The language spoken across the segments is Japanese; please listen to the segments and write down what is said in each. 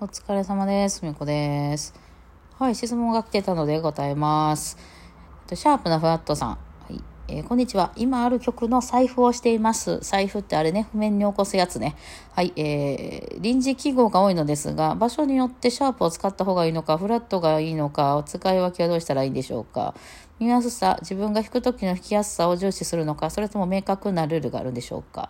お疲れ様です。みこです。はい、質問が来てたので答えます。シャープなフラットさん。はい、えーこんにちは。今ある曲の財布をしています。財布ってあれね、譜面に起こすやつね。はい、えー臨時記号が多いのですが、場所によってシャープを使った方がいいのか、フラットがいいのか、お使い分けはどうしたらいいんでしょうか。見やすさ、自分が弾く時の弾きやすさを重視するのか、それとも明確なルールがあるんでしょうか。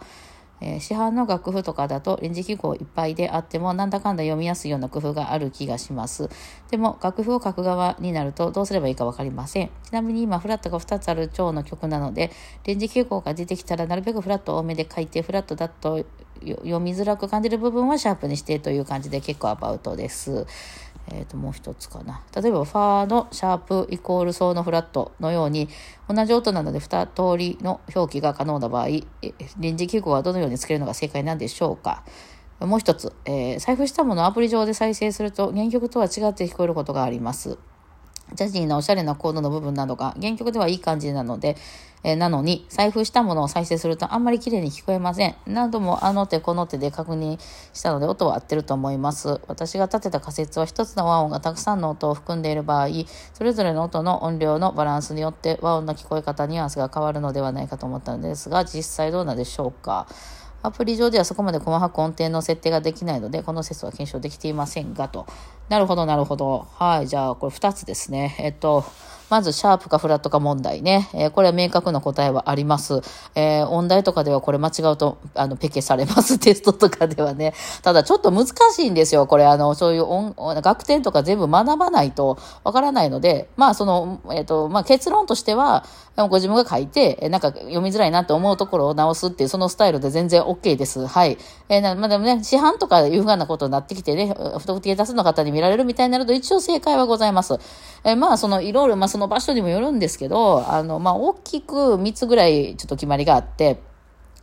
えー市販の楽譜とかだと臨時記号いっぱいであってもなんだかんだ読みやすいような工夫がある気がします。でも楽譜を書く側になるとどうすればいいかわかりません。ちなみに今フラットが2つある蝶の曲なので臨時記号が出てきたらなるべくフラット多めで書いてフラットだと読みづらく感じる部分はシャープにしてという感じで結構アバウトです。えー、ともう一つかな。例えばファーのシャープイコールソーのフラットのように同じ音なので2通りの表記が可能な場合臨時記号はどのようにつけるのが正解なんでしょうか。もう一つ、えー財布したものをアプリ上で再生すると原曲とは違って聞こえることがあります。ジャジーなおしゃれなコードの部分などが原曲ではいい感じなので、えーなのに財布したものを再生するとあんまり綺麗に聞こえません。何度もあの手この手で確認したので音は合ってると思います。私が立てた仮説は一つの和音がたくさんの音を含んでいる場合、それぞれの音の音量のバランスによって和音の聞こえ方ニュアンスが変わるのではないかと思ったのですが、実際どうなんでしょうか？アプリ上ではそこまで細かく音程の設定ができないので、この説は検証できていませんが、と。なるほど、なるほど。はい、じゃあ、これ2つですね。えっと、まず、シャープかフラットか問題ね。えーこれは明確な答えはあります。えー音大とかではこれ間違うと、あの、ペケされます。テストとかではね。ただ、ちょっと難しいんですよ。これ、あの、そういう音、学点とか全部学ばないとわからないので、まあ、その、えっと、まあ、結論としては、ご自分が書いて、なんか読みづらいなって思うところを直すっていう、そのスタイルで全然 OK です。はい。えーまあ、でもね、市販とかいうふうなことになってきてね、不特定多数の方に見られるみたいになると、一応正解はございます。えーまあ、その、いろいろ、まあ、その場所にもよるんですけど、あの、まあ、大きく3つぐらいちょっと決まりがあって、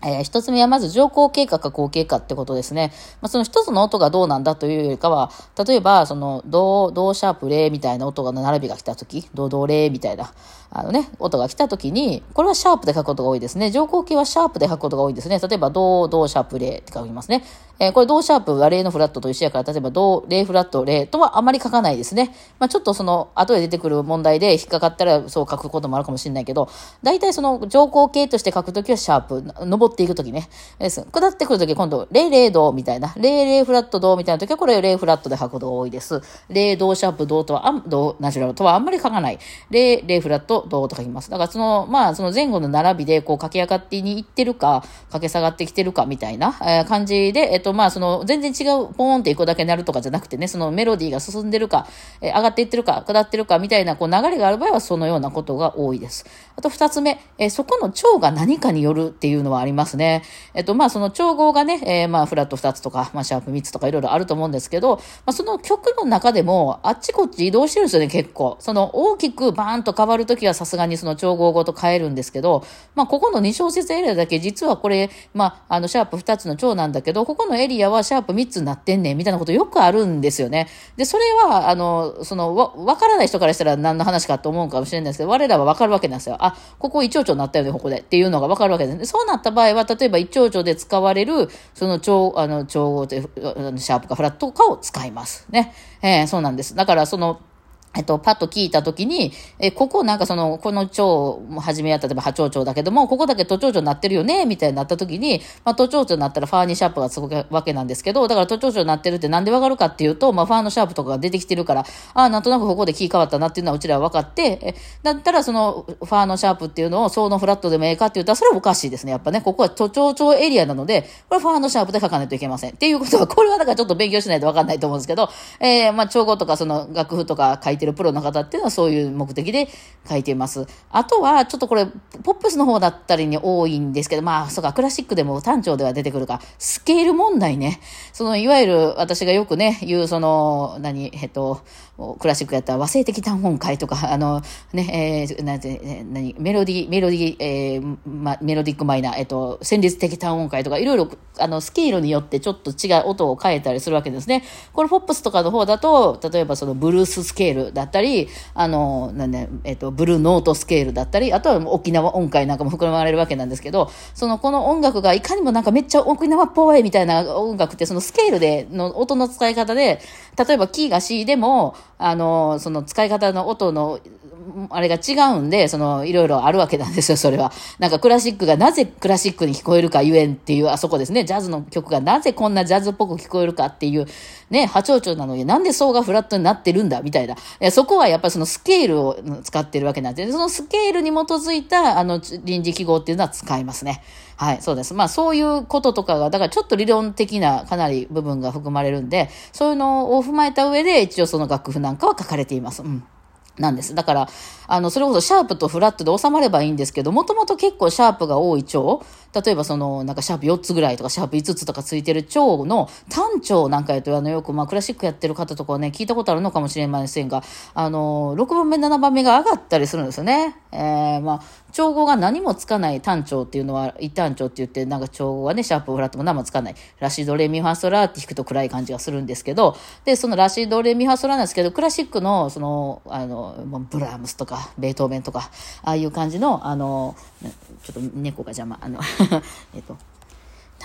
えー一つ目はまず上行経過か後経過ってことですね。まあ、その一つの音がどうなんだというよりかは、例えば、その、ド、ドシャープレみたいな音が並びが来たとき、ド、ド、レみたいな、あのね、音が来たときに、これはシャープで書くことが多いですね。上行形はシャープで書くことが多いですね。例えば、ド、ドシャープレって書きますね。えーこれ、ドシャープはレのフラットと一緒やから、例えば、ド、レフラット、レとはあまり書かないですね。まあ、ちょっとその、後で出てくる問題で引っかかったらそう書くこともあるかもしれないけど、大体その上行形として書くときはシャープ、登っていくときね。です。下ってくるとき今度、レ、レ、ドみたいな。レ、レフラット、ドみたいなときはこれレフラットで書くことが多いです。レ、ドシャープ、ドとは、あんドナチュラルとはあんまり書かない。レ、レフラット、ドと書きます。だからその、まあその前後の並びでこう駆け上がってに行ってるか、駆け下がってきてるかみたいな、えー感じで、えっとまあその全然違うポーンって一個だけなるとかじゃなくてね、そのメロディーが進んでるか、えー上がっていってるか、下ってるかみたいなこう流れがある場合はそのようなことが多いです。あと二つ目、えーそこの調が何かによるっていうのはありますね。えっとまあその調合がね、えーまあフラット二つとか、まあシャープ三つとかいろいろあると思うんですけど、まあその曲の中でもあっちこっち移動してるんですよね、結構。その大きくバーンと変わるときはさすがにその調合ごと変えるんですけど、まあここの2小節エリアだけ実はこれ、まああのシャープ2つの調なんだけど、ここのエリアはシャープ3つになってんねんみたいなことよくあるんですよね。で、それは、あの、その、わ、わからない人からしたら何の話かと思うかもしれないですけど、我らはわかるわけなんですよ。あ、ここ一丁々になったよね、ここで。っていうのがわかるわけです。でそうなった場合は、例えば一丁調で使われる、その調、あの、調合で、シャープかフラットかを使います。ね。えーそうなんです。だから、その、えっと、パッと聞いたときに、え、ここなんかその、この蝶、初めは例えば波長長だけども、ここだけ都長長になってるよね、みたいになったときに、まあ都長長になったらファーにシャープがつくわけなんですけど、だから都長長になってるってなんでわかるかっていうと、まあファーのシャープとかが出てきてるから、ああ、なんとなくここでキー変わったなっていうのはうちらは分かって、えだったらその、ファーのシャープっていうのを、ソーのフラットでもええかって言ったら、それはおかしいですね。やっぱね、ここは都長長エリアなので、これファーのシャープで書かないといけません。っていうことは、これはだからちょっと勉強しないと分かんないと思うんですけど、えー、まあ調合とかその楽譜とか書いてるプロの方っていうのはそういう目的で書いています。あとは、ちょっとこれ、ポップスの方だったりに多いんですけど、まあ、そうか、クラシックでも単調では出てくるか、スケール問題ね。その、いわゆる、私がよくね、言う、その、何、えっと、クラシックやったら和声的単音階とか、あの、ね、えー、なんて、えー何、メロディ、メロディ、えーま、メロディックマイナー、えっと、旋律的単音階とか、いろいろ、あの、スケールによってちょっと違う音を変えたりするわけですね。これ、ポップスとかの方だと、例えばその、ブルーススケールだったり、あの、なんね、えっと、ブルーノートスケールだったり、あとは沖縄音階なんかも含まれるわけなんですけど、その、この音楽がいかにもなんかめっちゃ沖縄っぽいみたいな音楽って、そのスケールでの音の使い方で、例えばキーが C でも、あの、その使い方の音のあれが違うんで、その、いろいろあるわけなんですよ、それは。なんかクラシックがなぜクラシックに聞こえるかゆえんっていう、あそこですね。ジャズの曲がなぜこんなジャズっぽく聞こえるかっていう、ね、波長長なのになんで層がフラットになってるんだみたいな。そこはやっぱりそのスケールを使ってるわけなんで、そのスケールに基づいた、あの、臨時記号っていうのは使いますね。はい、そうです。まあそういうこととかが、だからちょっと理論的なかなり部分が含まれるんで、そういうのを踏まえた上で一応その楽譜なんかは書かれています。うん。なんです。だから、あの、それこそシャープとフラットで収まればいいんですけど、もともと結構シャープが多い蝶、例えばその、なんかシャープ4つぐらいとか、シャープ5つとかついてる蝶の単調なんかやと、あの、よく、まあ、クラシックやってる方とかね、聞いたことあるのかもしれませんが、あの、6番目、7番目が上がったりするんですよね。えー、まあ、調合が何もつかない単調っていうのは、一単調って言って、なんか調合はね、シャープ、フラットも何もつかない。ラシドレミファソラって弾くと暗い感じがするんですけど、で、そのラシドレミファソラなんですけど、クラシックの、その、あの、ブラームスとか、ベートーベンとか、ああいう感じの、あの、ちょっと猫が邪魔、あのえっと、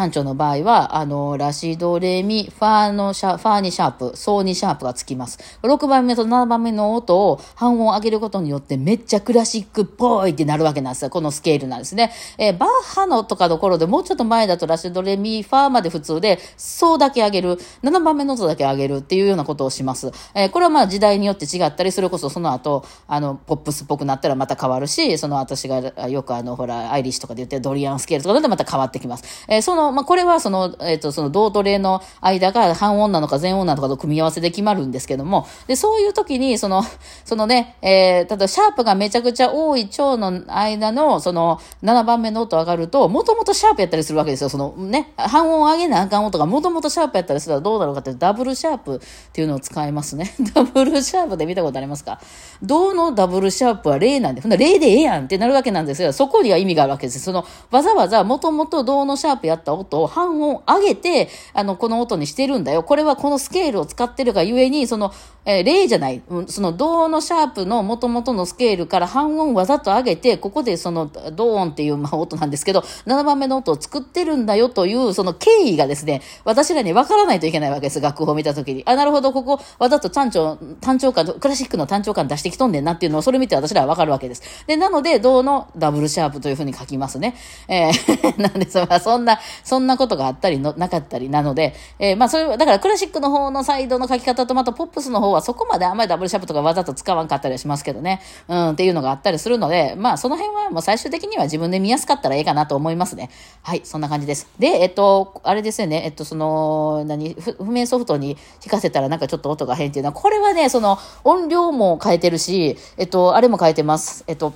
短調の場合は、あの、ラシド、レミ、ファーのシャ、ファーにシャープ、ソーにシャープがつきます。6番目と7番目の音を半音上げることによってめっちゃクラシックっぽいってなるわけなんですよ。このスケールなんですね。えー、バッハのとかの頃でもうちょっと前だとラシド、レミ、ファーまで普通で、ソーだけ上げる、7番目の音だけ上げるっていうようなことをします。えー、これはまあ時代によって違ったり、それこそその後、あの、ポップスっぽくなったらまた変わるし、その私がよくあの、ほら、アイリッシュとかで言ってドリアンスケールとかだとまた変わってきます。えー、その、まあ、これはその、えっ、ー、と、その同トレの間が半音なのか全音なのかと組み合わせで決まるんですけども、で、そういう時に、その、そのね、えー、ただシャープがめちゃくちゃ多い蝶の間の、その、7番目の音上がると、もともとシャープやったりするわけですよ。そのね、半音上げなあかん音がもともとシャープやったりするとどうなるかってダブルシャープっていうのを使いますね。ダブルシャープで見たことありますか？銅のダブルシャープは0なんで、ほんな0でええやんってなるわけなんですよ。そこには意味があるわけです。その、わざわざもともと銅のシャープやった音を半音上げて、あの、この音にしてるんだよ。これはこのスケールを使ってるがゆえに、その、えー、例じゃない、その、銅のシャープの元々のスケールから半音わざと上げて、ここでその、ドーンっていう、まあ、音なんですけど、7番目の音を作ってるんだよという、その経緯がですね、私らに分からないといけないわけです。楽譜を見たときに。あ、なるほど、ここ、わざと単調、単調感、クラシックの単調感出してきとんねんなっていうのを、それ見て私らは分かるわけです。で、なので、銅のダブルシャープというふうに書きますね。えー、なんです。まあ、そんな、そんなことがあったりの、なかったりなので、えー、まあ、それ、だからクラシックの方のサイドの書き方と、またポップスの方はそこまであんまりダブルシャープとかわざと使わんかったりしますけどね。うん、っていうのがあったりするので、まあ、その辺はもう最終的には自分で見やすかったらええかなと思いますね。はい、そんな感じです。で、えっと、あれですよね、えっと、その、何、譜面ソフトに弾かせたらなんかちょっと音が変っていうのは、これはね、その、音量も変えてるし、えっと、あれも変えてます。えっと、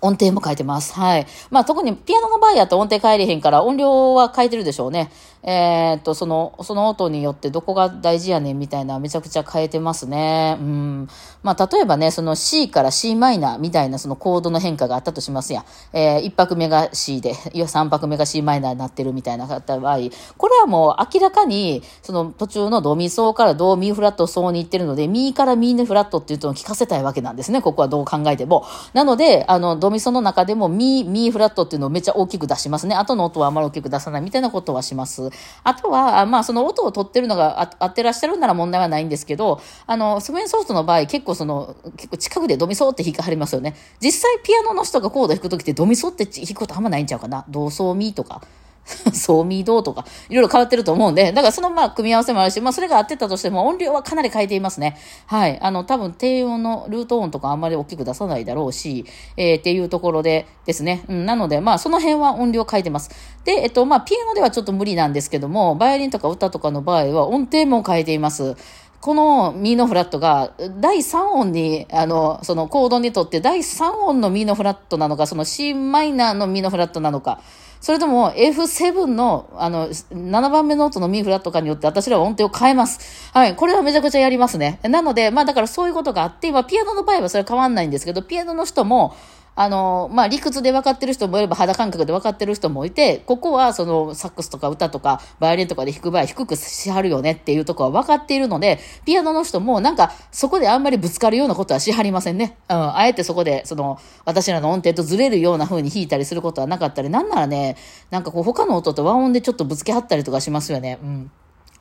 音程も変えてます。はい。まあ特にピアノの場合やと音程変えれへんから音量は変えてるでしょうね。えー、っと、その、その音によってどこが大事やねんみたいなめちゃくちゃ変えてますね。うん。まあ例えばね、その C から c マイナーみたいなそのコードの変化があったとしますやん。えー、1拍目が C で、いや3拍目が c マイナーになってるみたいな場合、これはもう明らかにその途中のドミソからドミフラットソに行ってるので、ミからミーネフラットっていうのを聞かせたいわけなんですね。ここはどう考えても。なので、あの、ドミソの中でもミー、ミーフラットっていうのをめっちゃ大きく出しますね。後の音はあまり大きく出さないみたいなことはします。あとは、まあその音を取ってるのが合ってらっしゃるなら問題はないんですけど、あの、スメンソフトの場合結構その、結構近くでドミソって弾かはりますよね。実際ピアノの人がコード弾くときってドミソって弾くことあんまないんちゃうかな。ドソミとか。そうミードとか、いろいろ変わってると思うんで、だからそのまあ組み合わせもあるし、まあそれが合ってたとしても音量はかなり変えていますね。はい。あの、多分低音のルート音とかあんまり大きく出さないだろうし、えー、っていうところでですね。うん、なのでまあその辺は音量変えてます。で、えっとまあピアノではちょっと無理なんですけども、バイオリンとか歌とかの場合は音程も変えています。このミのフラットが第3音に、あの、そのコードにとって第3音のミのフラットなのか、その C マイナーのミのフラットなのか、それとも F7 の、あの、7番目の音のミーフラットかによって私らは音程を変えます。はい。これはめちゃくちゃやりますね。なので、まあだからそういうことがあって、今ピアノの場合はそれは変わんないんですけど、ピアノの人も、あの、まあ、理屈で分かってる人もいれば肌感覚で分かってる人もいて、ここはそのサックスとか歌とかバイオリンとかで弾く場合低くしはるよねっていうとこは分かっているので、ピアノの人もなんかそこであんまりぶつかるようなことはしはりませんね。うん、あえてそこでその私らの音程とずれるような風に弾いたりすることはなかったり、なんならね、なんかこう他の音と和音でちょっとぶつけはったりとかしますよね。うん。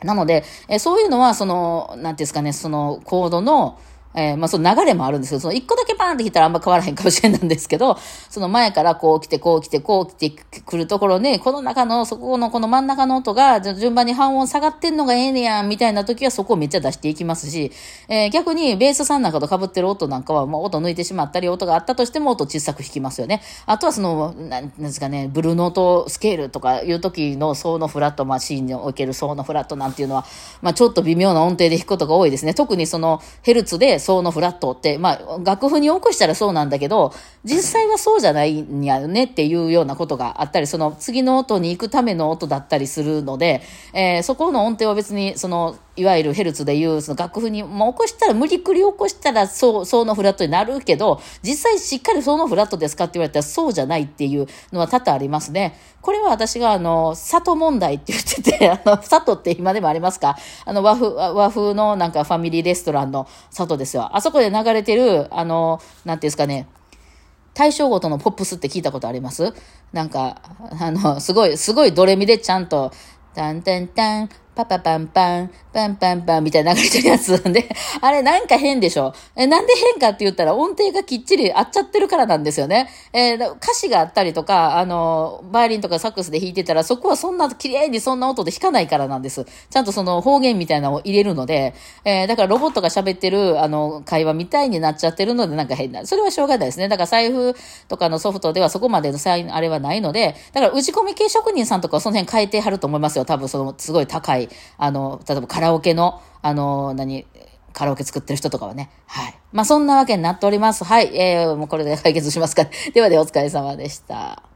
なので、えそういうのは、その、なんていうんですかね、そのコードの、えー、まあその流れもあるんですけど、その一個だけバーンって来たらあんま変わらへんかもしれないんですけど、その前からこう来て、こう来て、こう来てくるところね、この中の、そこのこの真ん中の音が順番に半音下がってんのがええねやん、みたいな時はそこをめっちゃ出していきますし、えー、逆にベースさんなんかと被ってる音なんかはもう音抜いてしまったり、音があったとしても音小さく弾きますよね。あとはその、なんですかね、ブルーノートスケールとかいう時のソーのフラット、まあシーンにおけるソーのフラットなんていうのは、まあちょっと微妙な音程で弾くことが多いですね。特にそのヘルツでソーのフラットって、まあ、楽譜に起こしたらそうなんだけど、実際はそうじゃないんやねっていうようなことがあったり、その次の音に行くための音だったりするので、えー、そこの音程は別に、その、いわゆるヘルツでいう、その楽譜に、もう起こしたら、無理くり起こしたら、そう、そうのフラットになるけど、実際しっかりそうのフラットですかって言われたら、そうじゃないっていうのは多々ありますね。これは私が、あの、里問題って言ってて、あの、里って今でもありますか？あの、和風、和風のなんかファミリーレストランの里ですよ。あそこで流れてる、あの、なんていうんですかね、対象ごとのポップスって聞いたことあります？なんか、あの、すごい、すごいドレミでちゃんと、タンタンタン、パパパンパン、パンパンパンみたいな流れてるやつで、あれなんか変でしょ？え、なんで変かって言ったら音程がきっちり合っちゃってるからなんですよね。えー、歌詞があったりとか、あの、バイオリンとかサックスで弾いてたら、そこはそんな綺麗にそんな音で弾かないからなんです。ちゃんとその方言みたいなのを入れるので、えー、だからロボットが喋ってる、あの、会話みたいになっちゃってるのでなんか変な。それはしょうがないですね。だから財布とかのソフトではそこまでのあれはないので、だから打ち込み系職人さんとかはその辺変えてはると思いますよ。多分その、すごい高い、あの、例えばカラオケの、あの、何、カラオケ作ってる人とかはね。はい。まあ、そんなわけになっております。はい。えー、もうこれで解決しますか。ではでお疲れ様でした。